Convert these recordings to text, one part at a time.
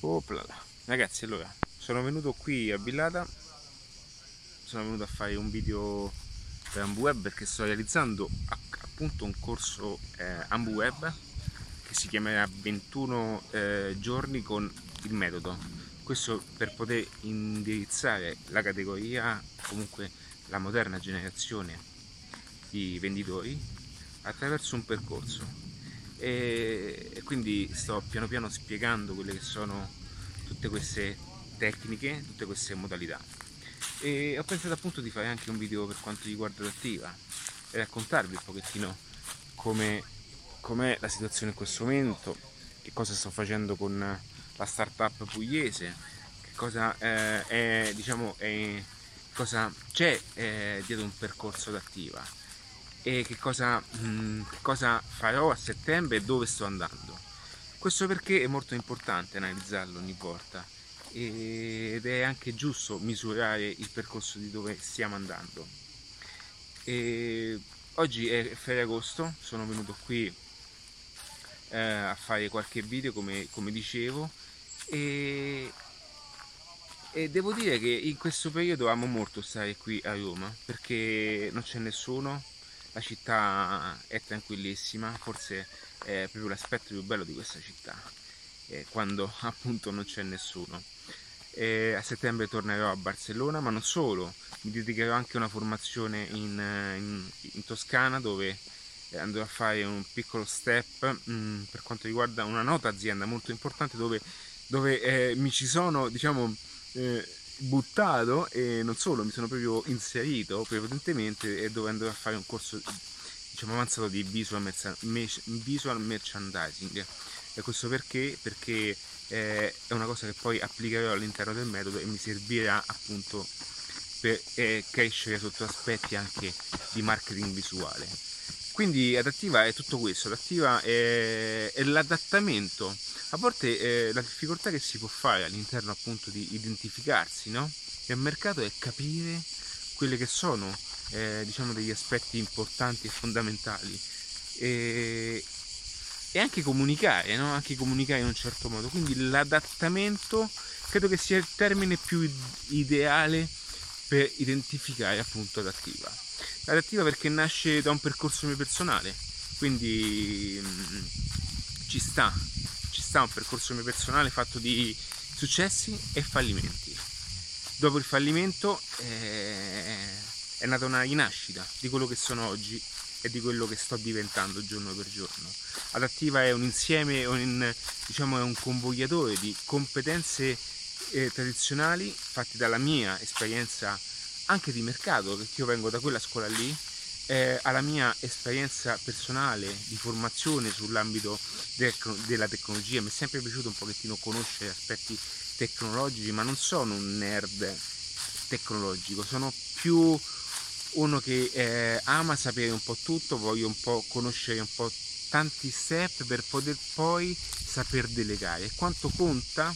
Opla. Ragazzi, allora, sono venuto qui a Villata, sono venuto a fare un video per AmbuWeb perché sto realizzando appunto un corso eh, AmbuWeb che si chiamerà 21 eh, giorni con il metodo. Questo per poter indirizzare la categoria, comunque la moderna generazione di venditori attraverso un percorso e, e quindi sto piano piano spiegando quelle che sono tutte queste tecniche, tutte queste modalità. E ho pensato appunto di fare anche un video per quanto riguarda l'attiva e raccontarvi un pochettino come com'è la situazione in questo momento, che cosa sto facendo con la startup pugliese, che cosa eh, è, diciamo, è, cosa c'è eh, dietro un percorso d'attiva e che cosa, mh, mm, che cosa farò a settembre e dove sto andando. Questo perché è molto importante analizzarlo ogni volta ed è anche giusto misurare il percorso di dove stiamo andando. E oggi è Ferragosto, sono venuto qui eh, a fare qualche video come, come dicevo e, e devo dire che in questo periodo amo molto stare qui a Roma perché non c'è nessuno, la città è tranquillissima, forse è proprio l'aspetto più bello di questa città, eh, quando appunto non c'è nessuno. E a settembre tornerò a Barcellona, ma non solo, mi dedicherò anche a una formazione in, in, in Toscana dove andrò a fare un piccolo step mh, mm, per quanto riguarda una nota azienda molto importante dove, dove eh, mi ci sono diciamo eh, buttato e non solo, mi sono proprio inserito prepotentemente e dove andrò a fare un corso diciamo avanzato di visual, visual merchandising. E questo perché? Perché eh, è una cosa che poi applicherò all'interno del metodo e mi servirà appunto per eh, crescere sotto aspetti anche di marketing visuale. Quindi adattiva è tutto questo, adattiva è, è l'adattamento a volte eh, la difficoltà che si può fare all'interno appunto di identificarsi no? nel mercato è capire quelli che sono eh, diciamo degli aspetti importanti e fondamentali e, e anche comunicare, no? anche comunicare in un certo modo. Quindi l'adattamento credo che sia il termine più ideale per identificare appunto l'adattiva. L'adattiva perché nasce da un percorso mio personale, quindi mm, ci sta ci sta un percorso mio personale fatto di successi e fallimenti. Dopo il fallimento eh, è nata una rinascita di quello che sono oggi e di quello che sto diventando giorno per giorno. Adattiva è un insieme, un, diciamo è un convogliatore di competenze eh, tradizionali fatte dalla mia esperienza anche di mercato, perché io vengo da quella scuola lì, eh, alla mia esperienza personale di formazione sull'ambito de- della tecnologia, mi è sempre piaciuto un pochettino conoscere aspetti tecnologici, ma non sono un nerd tecnologico, sono più uno che eh, ama sapere un po' tutto, voglio un po' conoscere un po' tanti step per poter poi saper delegare. Quanto conta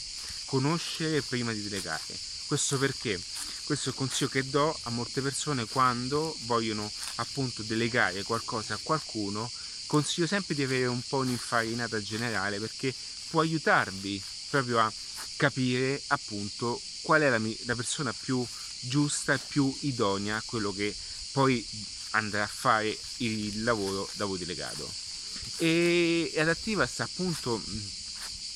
conoscere prima di delegare? Questo perché? Questo è il consiglio che do a molte persone quando vogliono appunto delegare qualcosa a qualcuno. Consiglio sempre di avere un po' un'infarinata generale perché può aiutarvi proprio a capire appunto qual è la, la persona più giusta e più idonea a quello che poi andrà a fare il lavoro da voi delegato. E adattiva sta appunto,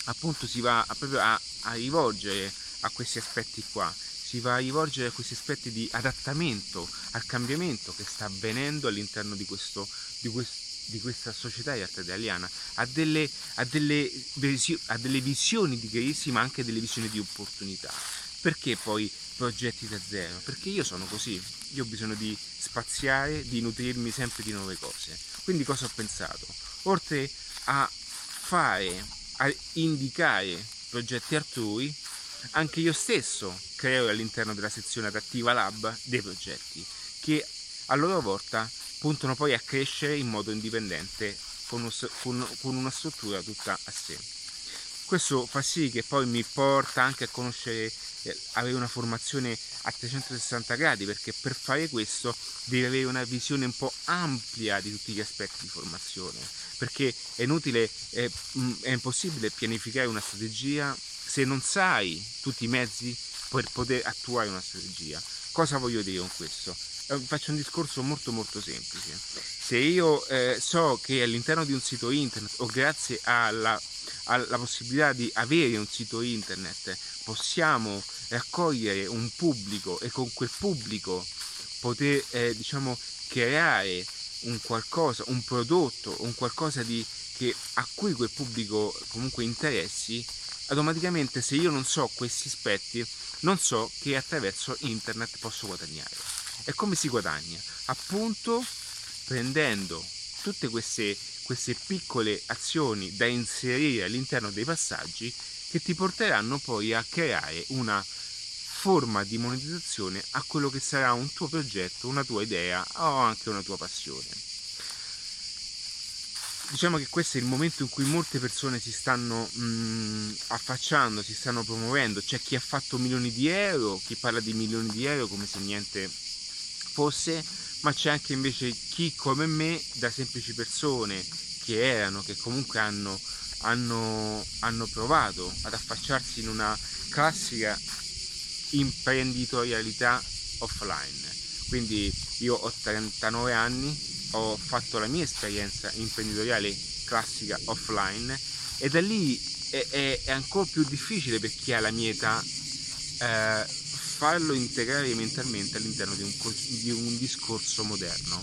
appunto si va proprio a, a rivolgere a questi aspetti qua si va a rivolgere a questi aspetti di adattamento al cambiamento che sta avvenendo all'interno di, questo, di, questo, di questa società di arte italiana, a delle, a, delle, a delle visioni di crisi ma anche delle visioni di opportunità. Perché poi progetti da zero? Perché io sono così, io ho bisogno di spaziare, di nutrirmi sempre di nuove cose. Quindi cosa ho pensato? Oltre a fare, a indicare progetti altrui, anche io stesso creo all'interno della sezione adattiva lab dei progetti che a loro volta puntano poi a crescere in modo indipendente con, una struttura tutta a sé. Questo fa sì che poi mi porta anche a conoscere, eh, avere una formazione a 360 gradi perché per fare questo devi avere una visione un po' ampia di tutti gli aspetti di formazione perché è inutile, è, è impossibile pianificare una strategia se non sai tutti i mezzi per poter attuare una strategia. Cosa voglio dire con questo? Eh, faccio un discorso molto molto semplice. Se io eh, so che all'interno di un sito internet o grazie alla, alla possibilità di avere un sito internet possiamo raccogliere un pubblico e con quel pubblico poter eh, diciamo creare un qualcosa, un prodotto, un qualcosa di, che, a cui quel pubblico comunque interessi, automaticamente se io non so questi aspetti, non so che attraverso internet posso guadagnare. E come si guadagna? Appunto prendendo tutte queste, queste piccole azioni da inserire all'interno dei passaggi che ti porteranno poi a creare una forma di monetizzazione a quello che sarà un tuo progetto, una tua idea o anche una tua passione diciamo che questo è il momento in cui molte persone si stanno mh, mm, affacciando, si stanno promuovendo. C'è chi ha fatto milioni di euro, chi parla di milioni di euro come se niente fosse, ma c'è anche invece chi come me, da semplici persone che erano, che comunque hanno, hanno, hanno provato ad affacciarsi in una classica imprenditorialità offline. Quindi io ho 39 anni, ho fatto la mia esperienza imprenditoriale classica offline e da lì è, è, è ancora più difficile per chi ha la mia età eh, farlo integrare mentalmente all'interno di un, di un, discorso moderno.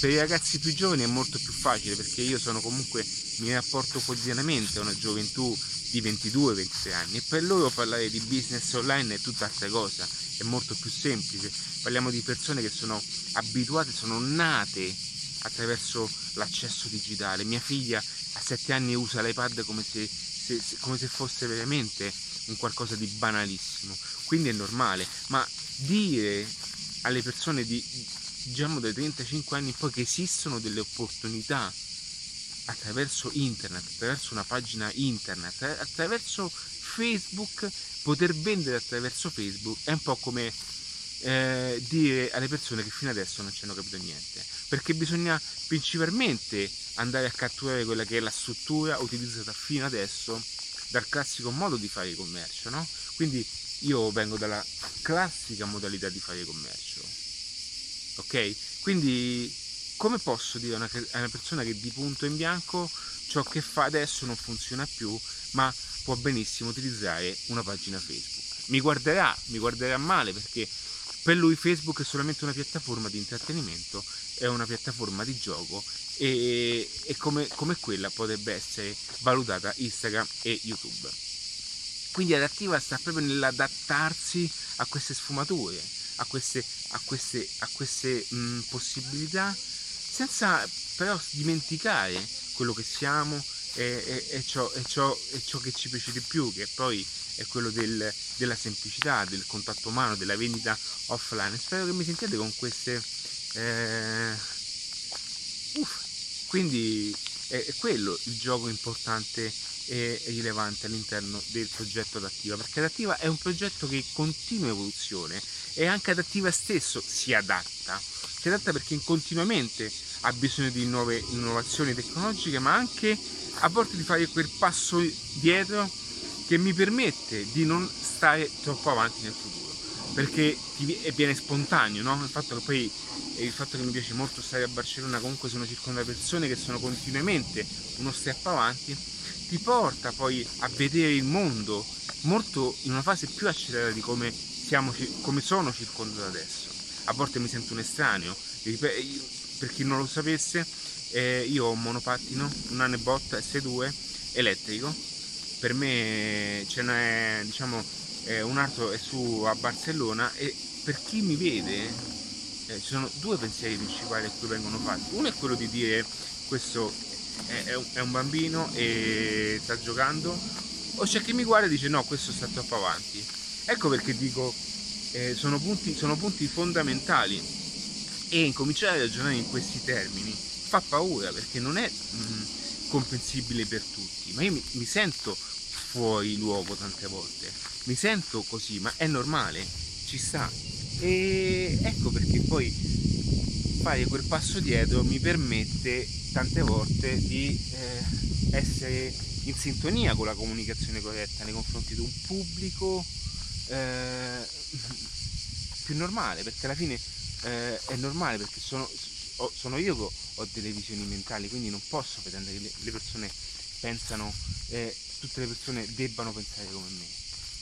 Per i ragazzi più giovani è molto più facile perché io sono comunque, mi rapporto quotidianamente a una gioventù di 22-23 anni e per loro parlare di business online è tutt'altra cosa, è molto più semplice. Parliamo di persone che sono abituate, sono nate attraverso l'accesso digitale. Mia figlia a 7 anni usa l'iPad come se, se, se, come se fosse veramente un qualcosa di banalissimo, quindi è normale, ma dire alle persone di diciamo dai 35 anni in poi che esistono delle opportunità attraverso internet, attraverso una pagina internet, attraverso Facebook, poter vendere attraverso Facebook è un po' come eh, dire alle persone che fino adesso non ci hanno capito niente, perché bisogna principalmente andare a catturare quella che è la struttura utilizzata fino adesso dal classico modo di fare commercio, no? Quindi io vengo dalla classica modalità di fare commercio, ok? Quindi come posso dire a una, persona che di punto in bianco ciò che fa adesso non funziona più, ma può benissimo utilizzare una pagina Facebook? Mi guarderà, mi guarderà male perché per lui Facebook è solamente una piattaforma di intrattenimento, è una piattaforma di gioco e, e come, come, quella potrebbe essere valutata Instagram e YouTube. Quindi Adattiva sta proprio nell'adattarsi a queste sfumature, a queste, a queste, a queste mh, possibilità, senza però dimenticare quello che siamo e, e, e, ciò, e, ciò, ciò che ci piace di più, che poi è quello del, della semplicità, del contatto umano, della vendita offline. Spero che mi sentiate con queste... Eh... Quindi è, è, quello il gioco importante e rilevante all'interno del progetto Adattiva, perché Adattiva è un progetto che continua evoluzione e anche Adattiva stesso si adatta. Si adatta perché continuamente ha bisogno di nuove innovazioni tecnologiche, ma anche a volte di fare quel passo dietro che mi permette di non stare troppo avanti nel futuro perché viene spontaneo no? il fatto che poi il fatto che mi piace molto stare a Barcellona comunque sono circondato da persone che sono continuamente uno step avanti ti porta poi a vedere il mondo molto in una fase più accelerata di come, siamo, come sono circondato adesso a volte mi sento un estraneo per chi non lo sapesse eh, io ho un monopattino un Annebot S2 elettrico. Per me ce n'è diciamo eh, un altro è su a Barcellona. E per chi mi vede eh, ci sono due pensieri principali a cui vengono fatti. Uno è quello di dire questo è, è un bambino e sta giocando. O c'è chi mi guarda e dice no questo sta troppo avanti. Ecco perché dico eh, sono, punti, sono punti fondamentali e incominciare a ragionare in questi termini fa paura perché non è mh, mm, comprensibile per tutti ma io mi, mi sento fuori luogo tante volte. Mi sento così, ma è normale, ci sta. E ecco perché poi fare quel passo dietro mi permette tante volte di eh, essere in sintonia con la comunicazione corretta nei confronti di un pubblico eh, più normale, perché alla fine eh, è normale perché sono, sono, io che ho delle visioni mentali, quindi non posso pretendere che le, persone pensano, eh, tutte le persone debbano pensare come me.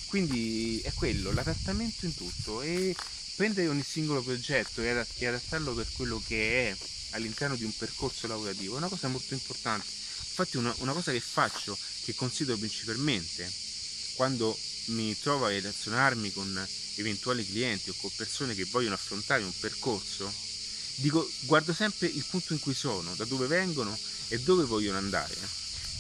Quindi è quello, l'adattamento in tutto e prendere ogni singolo progetto e adattarlo per quello che è all'interno di un percorso lavorativo è una cosa molto importante. Infatti una, una cosa che faccio, che considero principalmente quando mi trovo a relazionarmi con eventuali clienti o con persone che vogliono affrontare un percorso, dico, guardo sempre il punto in cui sono, da dove vengono e dove vogliono andare.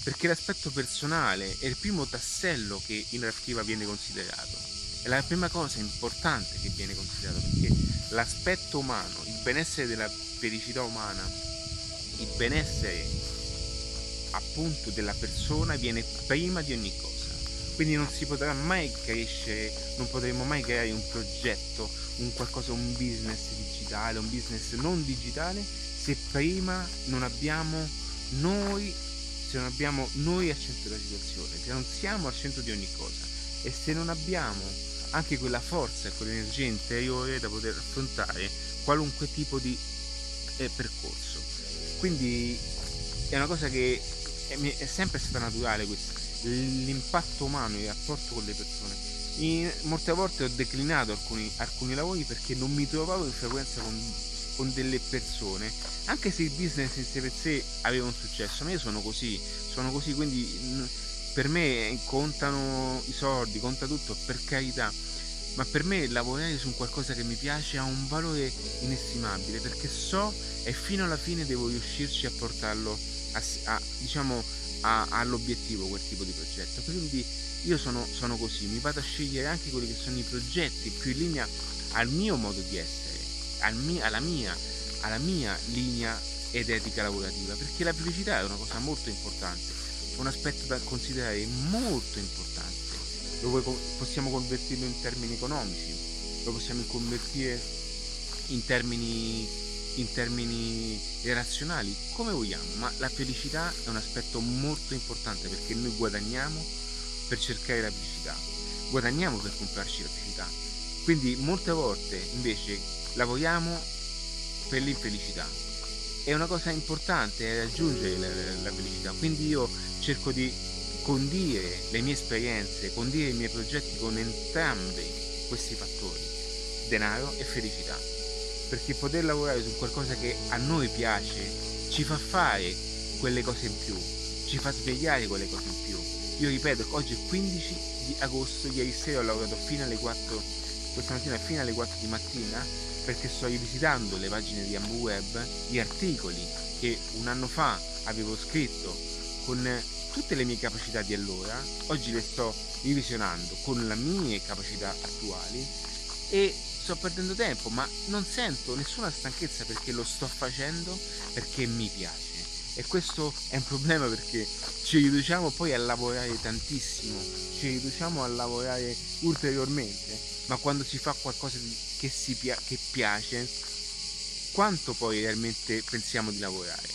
Perché l'aspetto personale è il primo tassello che in raftiva viene considerato. È la prima cosa importante che viene considerato perché l'aspetto umano, il benessere della felicità umana, il benessere appunto della persona viene prima di ogni cosa quindi non si potrà mai crescere, non potremo mai creare un progetto, un qualcosa, un business digitale, un business non digitale se prima non abbiamo noi, se non abbiamo noi al centro della situazione, se non siamo al centro di ogni cosa e se non abbiamo anche quella forza e quell'energia interiore da poter affrontare qualunque tipo di eh, percorso. Quindi è una cosa che è, è sempre stata naturale questa l'impatto umano e il rapporto con le persone. In, molte volte ho declinato alcuni, alcuni, lavori perché non mi trovavo in frequenza con, con, delle persone, anche se il business in sé per sé aveva un successo, ma io sono così, sono così, quindi per me contano i soldi, conta tutto, per carità, ma per me lavorare su qualcosa che mi piace ha un valore inestimabile perché so e fino alla fine devo riuscirci a portarlo a, a diciamo ha, ha l'obiettivo quel tipo di progetto. Quindi io sono, sono, così, mi vado a scegliere anche quelli che sono i progetti più in linea al mio modo di essere, al mio, alla, mia, alla mia linea ed etica lavorativa, perché la felicità è una cosa molto importante, un aspetto da considerare molto importante. Lo possiamo convertirlo in termini economici, lo possiamo convertire in termini in termini relazionali, come vogliamo, ma la felicità è un aspetto molto importante perché noi guadagniamo per cercare la felicità, guadagniamo per comprarci la felicità. Quindi molte volte invece lavoriamo per l'infelicità. È una cosa importante raggiungere la, la felicità, quindi io cerco di condire le mie esperienze, condire i miei progetti con entrambi questi fattori, denaro e felicità perché poter lavorare su qualcosa che a noi piace ci fa fare quelle cose in più, ci fa svegliare quelle cose in più. Io ripeto, oggi è 15 di agosto, ieri sera ho lavorato fino alle 4, questa mattina fino alle 4 di mattina perché sto rivisitando le pagine di AmbuWeb, gli articoli che un anno fa avevo scritto con tutte le mie capacità di allora, oggi le sto revisionando con le mie capacità attuali e sto perdendo tempo, ma non sento nessuna stanchezza perché lo sto facendo perché mi piace. E questo è un problema perché ci riduciamo poi a lavorare tantissimo, ci riduciamo a lavorare ulteriormente, ma quando si fa qualcosa che, si pia- che piace, quanto poi realmente pensiamo di lavorare?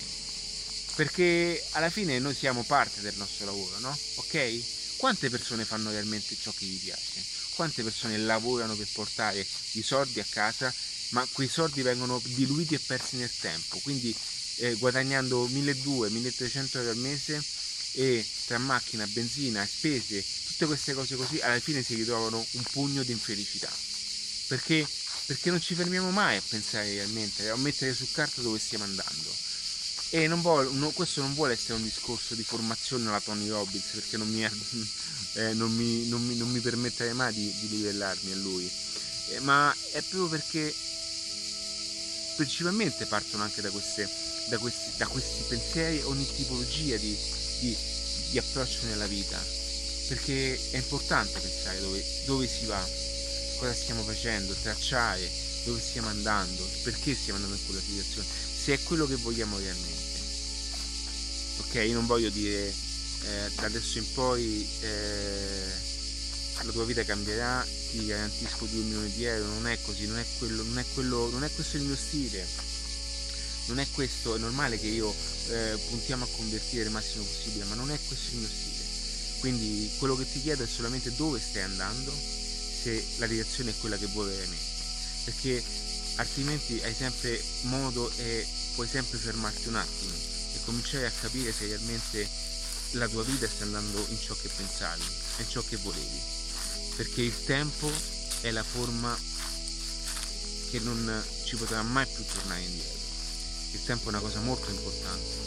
Perché alla fine noi siamo parte del nostro lavoro, no? Ok? Quante persone fanno realmente ciò che gli piace? Quante persone lavorano per portare i soldi a casa, ma quei soldi vengono diluiti e persi nel tempo, quindi eh, guadagnando 1200-1300 euro al mese e tra macchina, benzina spese, tutte queste cose così, alla fine si ritrovano un pugno di infelicità. Perché? Perché non ci fermiamo mai a pensare realmente, a mettere su carta dove stiamo andando. E non vuole, no, questo non vuole essere un discorso di formazione alla Tony Robbins, perché non mi, eh, non, mi, non, mi, non mi, permetterei mai di, di livellarmi a lui, eh, ma è proprio perché principalmente partono anche da, queste, da, questi, da questi, pensieri, ogni tipologia di, di, di, approccio nella vita, perché è importante pensare dove, dove si va, cosa stiamo facendo, tracciare dove stiamo andando, perché stiamo andando in quella situazione, se è quello che vogliamo realmente. Ok, io non voglio dire eh, da adesso in poi eh, la tua vita cambierà, ti garantisco 2 milioni di euro, non è così, non è, quello, non è, quello, non è questo il mio stile, non è questo, è normale che io eh, puntiamo a convertire il massimo possibile, ma non è questo il mio stile. Quindi quello che ti chiedo è solamente dove stai andando, se la direzione è quella che vuoi veramente. Perché altrimenti hai sempre modo e puoi sempre fermarti un attimo e cominciare a capire se realmente la tua vita sta andando in ciò che pensavi, in ciò che volevi. Perché il tempo è la forma che non ci potrà mai più tornare indietro. Il tempo è una cosa molto importante.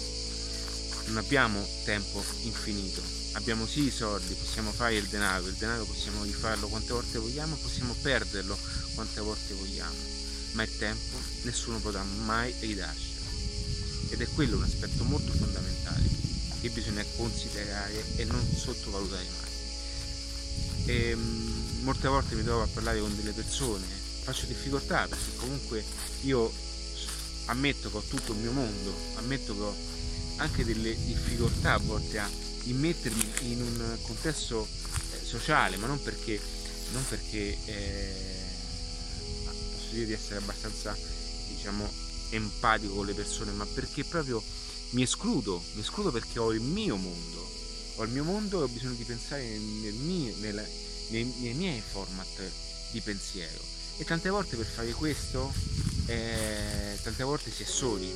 Non abbiamo tempo infinito. Abbiamo sì i soldi, possiamo fare il denaro, il denaro possiamo rifarlo quante volte vogliamo, possiamo perderlo quante volte vogliamo, ma il tempo nessuno potrà mai ridarci. Ed è quello un aspetto molto fondamentale che bisogna considerare e non sottovalutare mai. E, um, molte volte mi trovo a parlare con delle persone, faccio difficoltà perché comunque io ammetto che ho tutto il mio mondo, ammetto che ho anche delle difficoltà a volte a immettermi in un contesto eh, sociale, ma non perché, non perché eh, dire di essere abbastanza diciamo empatico con le persone, ma perché proprio mi escludo, mi escludo perché ho il mio mondo, ho il mio mondo e ho bisogno di pensare nel mio, nel, nei, nei, miei format di pensiero. E tante volte per fare questo, eh, tante volte si è soli,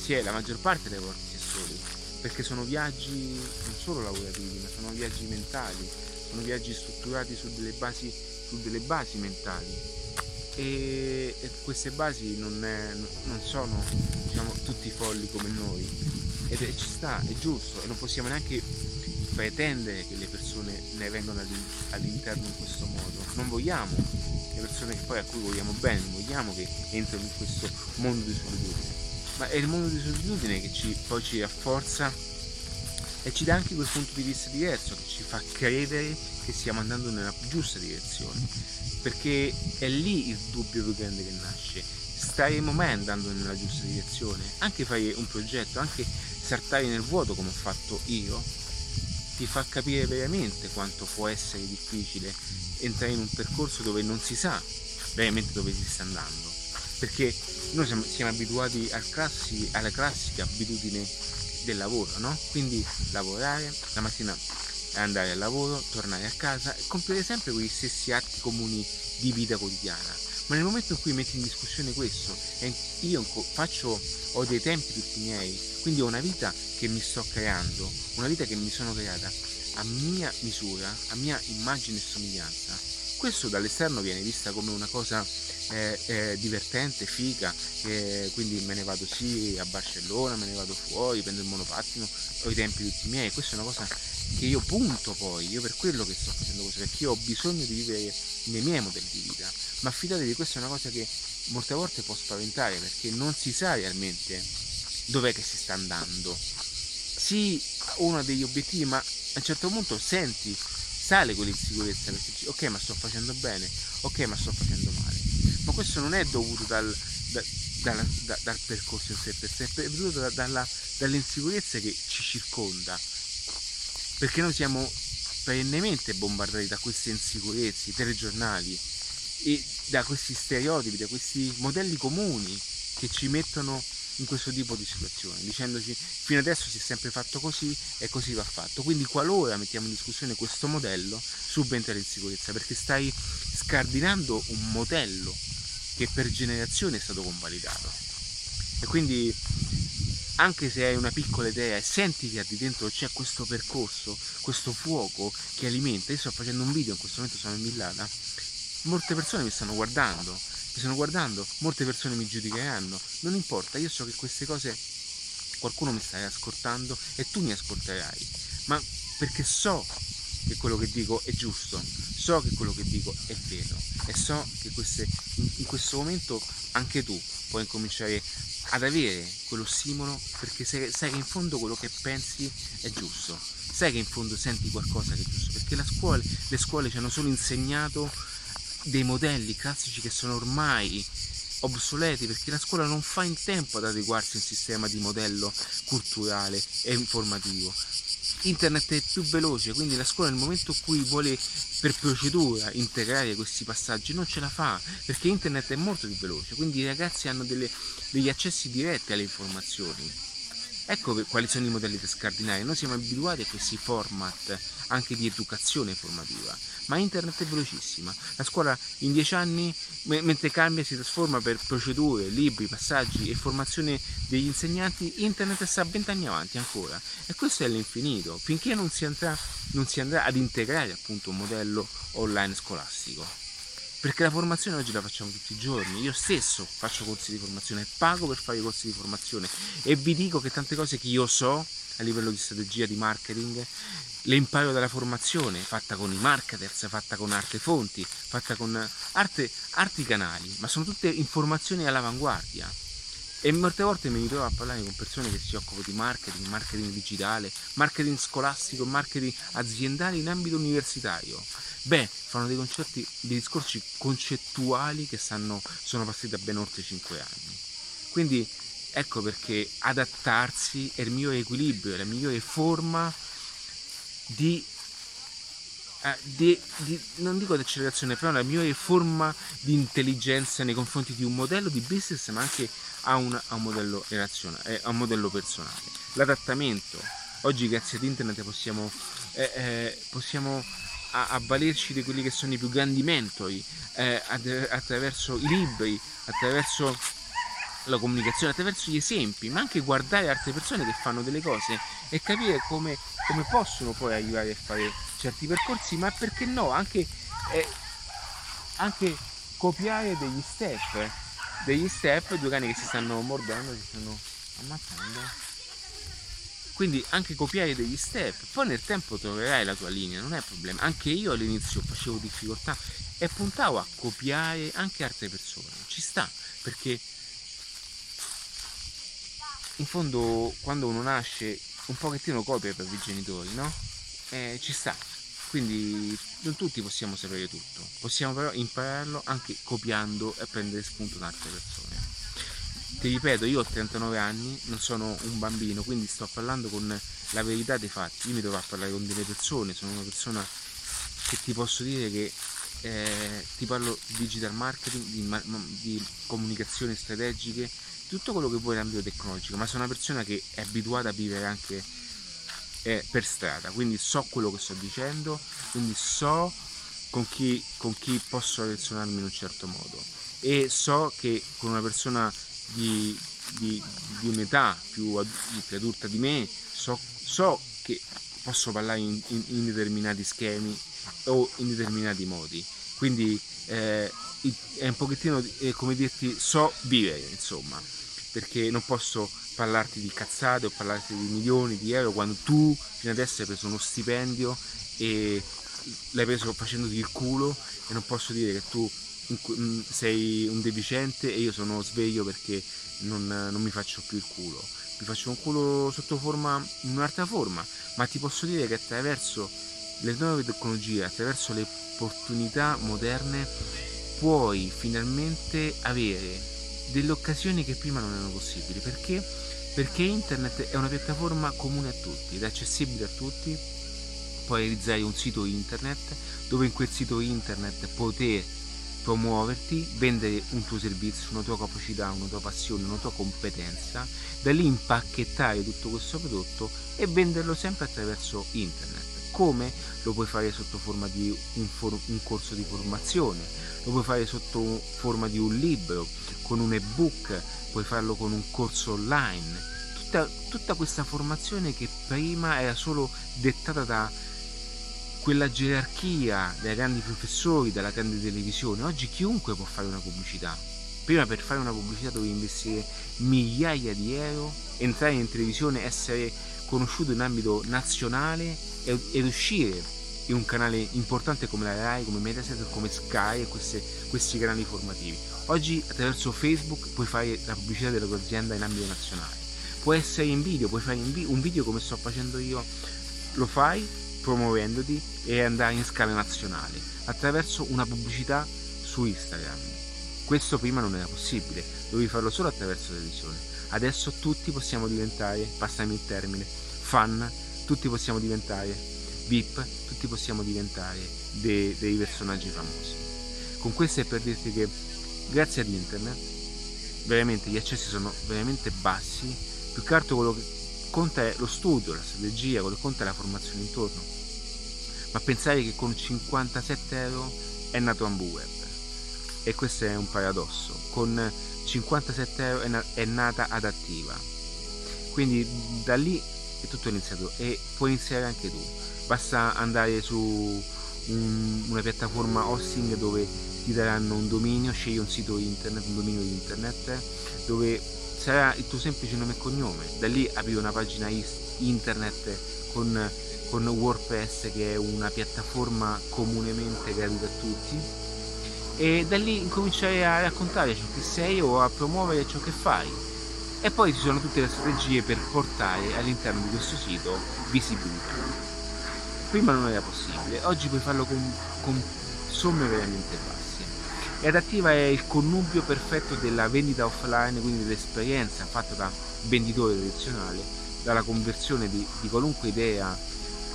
si è la maggior parte delle volte si è soli, perché sono viaggi non solo lavorativi, ma sono viaggi mentali, sono viaggi strutturati su delle basi, su delle basi mentali e, e queste basi non, è, non sono diciamo, tutti folli come noi. Ed è, ci sta, è giusto e non possiamo neanche pretendere che le persone ne vengano all'interno in questo modo. Non vogliamo le persone che poi a cui vogliamo bene non vogliamo che entrino in questo mondo di solitudine ma è il mondo di solitudine che ci, poi ci rafforza e ci dà anche quel punto di vista diverso che ci fa credere che stiamo andando nella giusta direzione perché è lì il dubbio più grande che nasce. Staremo mai andando nella giusta direzione? Anche fare un progetto, anche saltare nel vuoto come ho fatto io, ti fa capire veramente quanto può essere difficile entrare in un percorso dove non si sa veramente dove si sta andando. Perché noi siamo, siamo abituati al classi, alla classica abitudine del lavoro, no? Quindi lavorare, la mattina andare al lavoro, tornare a casa e compiere sempre quegli stessi atti comuni di vita quotidiana. Ma nel momento in cui metti in discussione questo, io faccio, ho dei tempi tutti miei, quindi ho una vita che mi sto creando, una vita che mi sono creata a mia misura, a mia immagine e somiglianza, questo dall'esterno viene vista come una cosa eh, eh, divertente, figa, eh, quindi me ne vado sì a Barcellona, me ne vado fuori, prendo il monopattino, ho i tempi tutti miei, questa è una cosa che io punto poi, io per quello che sto facendo così, perché io ho bisogno di vivere nei miei modelli di vita, ma fidatevi, questa è una cosa che molte volte può spaventare perché non si sa realmente dov'è che si sta andando. Sì, uno degli obiettivi, ma a un certo punto senti, sale quell'insicurezza perché dici, ok, ma sto facendo bene, ok, ma sto facendo male. Ma questo non è dovuto dal, da, dalla, da, dal percorso in sé per sé, è dovuto da, dalla, dall'insicurezza che ci circonda perché noi siamo perennemente bombardati da queste insicurezze, telegiornali e da questi stereotipi, da questi modelli comuni che ci mettono in questo tipo di situazioni, dicendoci fino adesso si è sempre fatto così e così va fatto. Quindi qualora mettiamo in discussione questo modello, subentra l'insicurezza, perché stai scardinando un modello che per generazioni è stato convalidato. E quindi anche se hai una piccola idea e senti che di dentro c'è questo percorso, questo fuoco che alimenta, io sto facendo un video in questo momento sono in Villata, molte persone mi stanno guardando, mi stanno guardando, molte persone mi giudicheranno, non importa, io so che queste cose qualcuno mi sta ascoltando e tu mi ascolterai, ma perché so che quello che dico è giusto, so che quello che dico è vero e so che queste, in questo momento anche tu puoi incominciare ad avere quello stimolo perché sai, sai, che in fondo quello che pensi è giusto, sai che in fondo senti qualcosa che è giusto, perché scuola, le scuole ci hanno solo insegnato dei modelli classici che sono ormai obsoleti perché la scuola non fa in tempo ad adeguarsi a un sistema di modello culturale e informativo internet è più veloce, quindi la scuola nel momento in cui vuole per procedura integrare questi passaggi non ce la fa, perché internet è molto più veloce, quindi i ragazzi hanno delle, degli accessi diretti alle informazioni. Ecco quali sono i modelli scardinali. Noi siamo abituati a questi format anche di educazione formativa, ma internet è velocissima. La scuola in dieci anni, mentre cambia, si trasforma per procedure, libri, passaggi e formazione degli insegnanti, internet sta vent'anni avanti ancora. E questo è l'infinito, finché non si andrà, non si andrà ad integrare appunto un modello online scolastico perché la formazione oggi la facciamo tutti i giorni. Io stesso faccio corsi di formazione, pago per fare i corsi di formazione e vi dico che tante cose che io so a livello di strategia di marketing le imparo dalla formazione fatta con i marketers, fatta con arte fonti, fatta con arte, arti canali, ma sono tutte informazioni all'avanguardia. E molte volte mi ritrovo a parlare con persone che si occupano di marketing, marketing digitale, marketing scolastico, marketing aziendale in ambito universitario. Beh, fanno dei concerti, dei discorsi concettuali che stanno, sono passati da ben oltre 5 anni. Quindi ecco perché adattarsi è il migliore equilibrio, è la migliore forma di, eh, di, di, non dico di accelerazione, però la migliore forma di intelligenza nei confronti di un modello di business, ma anche a un, a un modello relazionale, a un modello personale. L'adattamento. Oggi grazie ad internet possiamo, eh, eh, possiamo avvalerci di quelli che sono i più grandi mentori eh, attraverso i libri, attraverso la comunicazione, attraverso gli esempi, ma anche guardare altre persone che fanno delle cose e capire come, come possono poi arrivare a fare certi percorsi, ma perché no, anche, eh, anche copiare degli step, degli step, due cani che si stanno mordendo, si stanno ammazzando. Quindi anche copiare degli step, poi nel tempo troverai la tua linea, non è problema. Anche io all'inizio facevo difficoltà e puntavo a copiare anche altre persone, ci sta, perché in fondo quando uno nasce un pochettino copia i genitori, no? Eh, ci sta. Quindi non tutti possiamo sapere tutto, possiamo però impararlo anche copiando e prendere spunto da altre persone. Ti ripeto, io ho 39 anni, non sono un bambino, quindi sto parlando con la verità dei fatti. Io mi dovrò parlare con delle persone, sono una persona che ti posso dire che eh, ti parlo di digital marketing, di, di comunicazioni strategiche, tutto quello che vuoi nell'ambito tecnologico, ma sono una persona che è abituata a vivere anche eh, per strada, quindi so quello che sto dicendo, quindi so con chi, con chi posso relazionarmi in un certo modo e so che con una persona di, di, di un'età più, più, adulta di me so, so che posso parlare in, in, in, determinati schemi o in determinati modi. Quindi eh, è un pochettino eh, come dirti so vivere insomma perché non posso parlarti di cazzate o parlarti di milioni di euro quando tu fino adesso hai preso uno stipendio e l'hai preso facendoti il culo e non posso dire che tu mm, sei un deficiente e io sono sveglio perché non, non mi faccio più il culo mi faccio un culo sotto forma in un'altra forma ma ti posso dire che attraverso le nuove tecnologie attraverso le opportunità moderne puoi finalmente avere delle occasioni che prima non erano possibili. Perché? Perché internet è una piattaforma comune a tutti ed accessibile a tutti. Puoi realizzare un sito internet dove in quel sito internet poter promuoverti, vendere un tuo servizio, una tua capacità, una tua passione, una tua competenza, da lì impacchettare tutto questo prodotto e venderlo sempre attraverso internet. Come lo puoi fare sotto forma di un, for- un corso di formazione, lo puoi fare sotto forma di un libro, con un ebook, puoi farlo con un corso online. Tutta, tutta questa formazione che prima era solo dettata da quella gerarchia dai grandi professori, dalla grande televisione, oggi chiunque può fare una pubblicità. Prima per fare una pubblicità dovevi investire migliaia di euro, entrare in televisione, essere conosciuto in ambito nazionale ed uscire in un canale importante come la RAI, come Mediaset, come Sky e queste, questi canali formativi. Oggi attraverso Facebook puoi fare la pubblicità della tua azienda in ambito nazionale. Può essere in video, puoi fare un video come sto facendo io, lo fai promuovendoti e andare in scala nazionale attraverso una pubblicità su Instagram. Questo prima non era possibile, dovevi farlo solo attraverso televisione. Adesso tutti possiamo diventare, passami il termine, fan, tutti possiamo diventare VIP, tutti possiamo diventare dei, dei personaggi famosi. Con questo è per dirti che grazie ad internet veramente gli accessi sono veramente bassi, più che altro quello che, conta lo studio, la strategia, quello che conta è la formazione intorno. Ma pensare che con 57 euro è nato AmbuWeb e questo è un paradosso. Con 57 euro è, na- è nata adattiva. Quindi da lì è tutto iniziato e puoi iniziare anche tu. Basta andare su un, una piattaforma hosting dove ti daranno un dominio, scegli un sito internet, un dominio internet dove sarà il tuo semplice nome e cognome. Da lì apri una pagina internet con, con WordPress che è una piattaforma comunemente gratuita a tutti e da lì incominciare a raccontare ciò che sei o a promuovere ciò che fai. E poi ci sono tutte le strategie per portare all'interno di questo sito visibilità. Prima non era possibile, oggi puoi farlo con, con somme veramente basse. E adattiva è il connubio perfetto della vendita offline, quindi dell'esperienza fatta da venditore tradizionale, dalla conversione di, di qualunque idea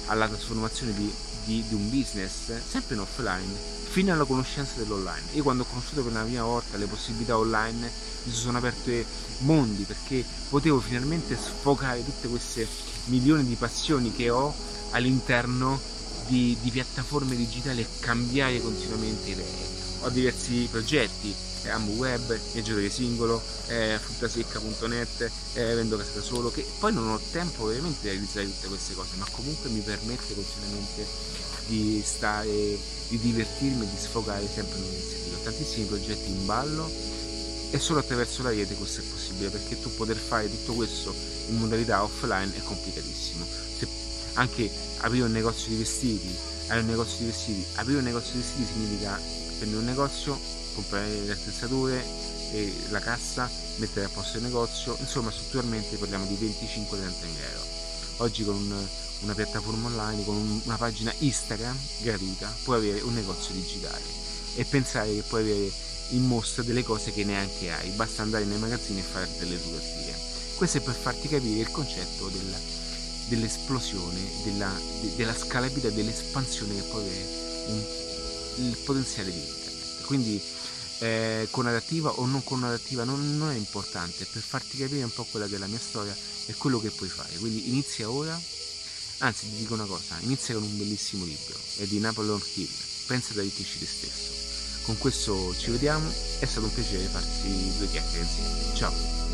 alla trasformazione di, di, di un business, sempre in offline, fino alla conoscenza dell'online. Io quando ho conosciuto per la prima volta le possibilità online mi sono aperte mondi perché potevo finalmente sfogare tutte queste milioni di passioni che ho all'interno di, di piattaforme digitali e cambiare continuamente idee. Ho diversi progetti, eh, AmbuWeb, viaggiatore singolo, eh, fruttasecca.net, eh, vendo casa da solo, che poi non ho tempo veramente di realizzare tutte queste cose, ma comunque mi permette continuamente di stare di divertirmi e di sfogare sempre iniziative. Ho tantissimi progetti in ballo e solo attraverso la rete questo è possibile perché tu poter fare tutto questo in modalità offline è complicatissimo. Se anche aprire un negozio di vestiti, hai un negozio di vestiti, aprire un negozio di vestiti significa prendere un negozio, comprare le attrezzature la cassa, mettere a posto il negozio, insomma strutturalmente parliamo di 25-30 mila euro. Oggi con un una piattaforma online, con una pagina Instagram gratuita, puoi avere un negozio digitale e pensare che puoi avere in mostra delle cose che neanche hai, basta andare nei magazzini e fare delle fotografie. Questo è per farti capire il concetto del, dell'esplosione, della, de, della scalabilità, dell'espansione che può avere un, il potenziale di internet. Quindi eh, con adattiva o non con adattiva non, non è importante, per farti capire un po' quella che è la mia storia e quello che puoi fare. Quindi inizia ora Anzi, ti dico una cosa, inizia con un bellissimo libro, è di Napoleon Hill, pensa ad arricchisci te stesso. Con questo ci vediamo, è stato un piacere farti due chiacchiere insieme. Ciao!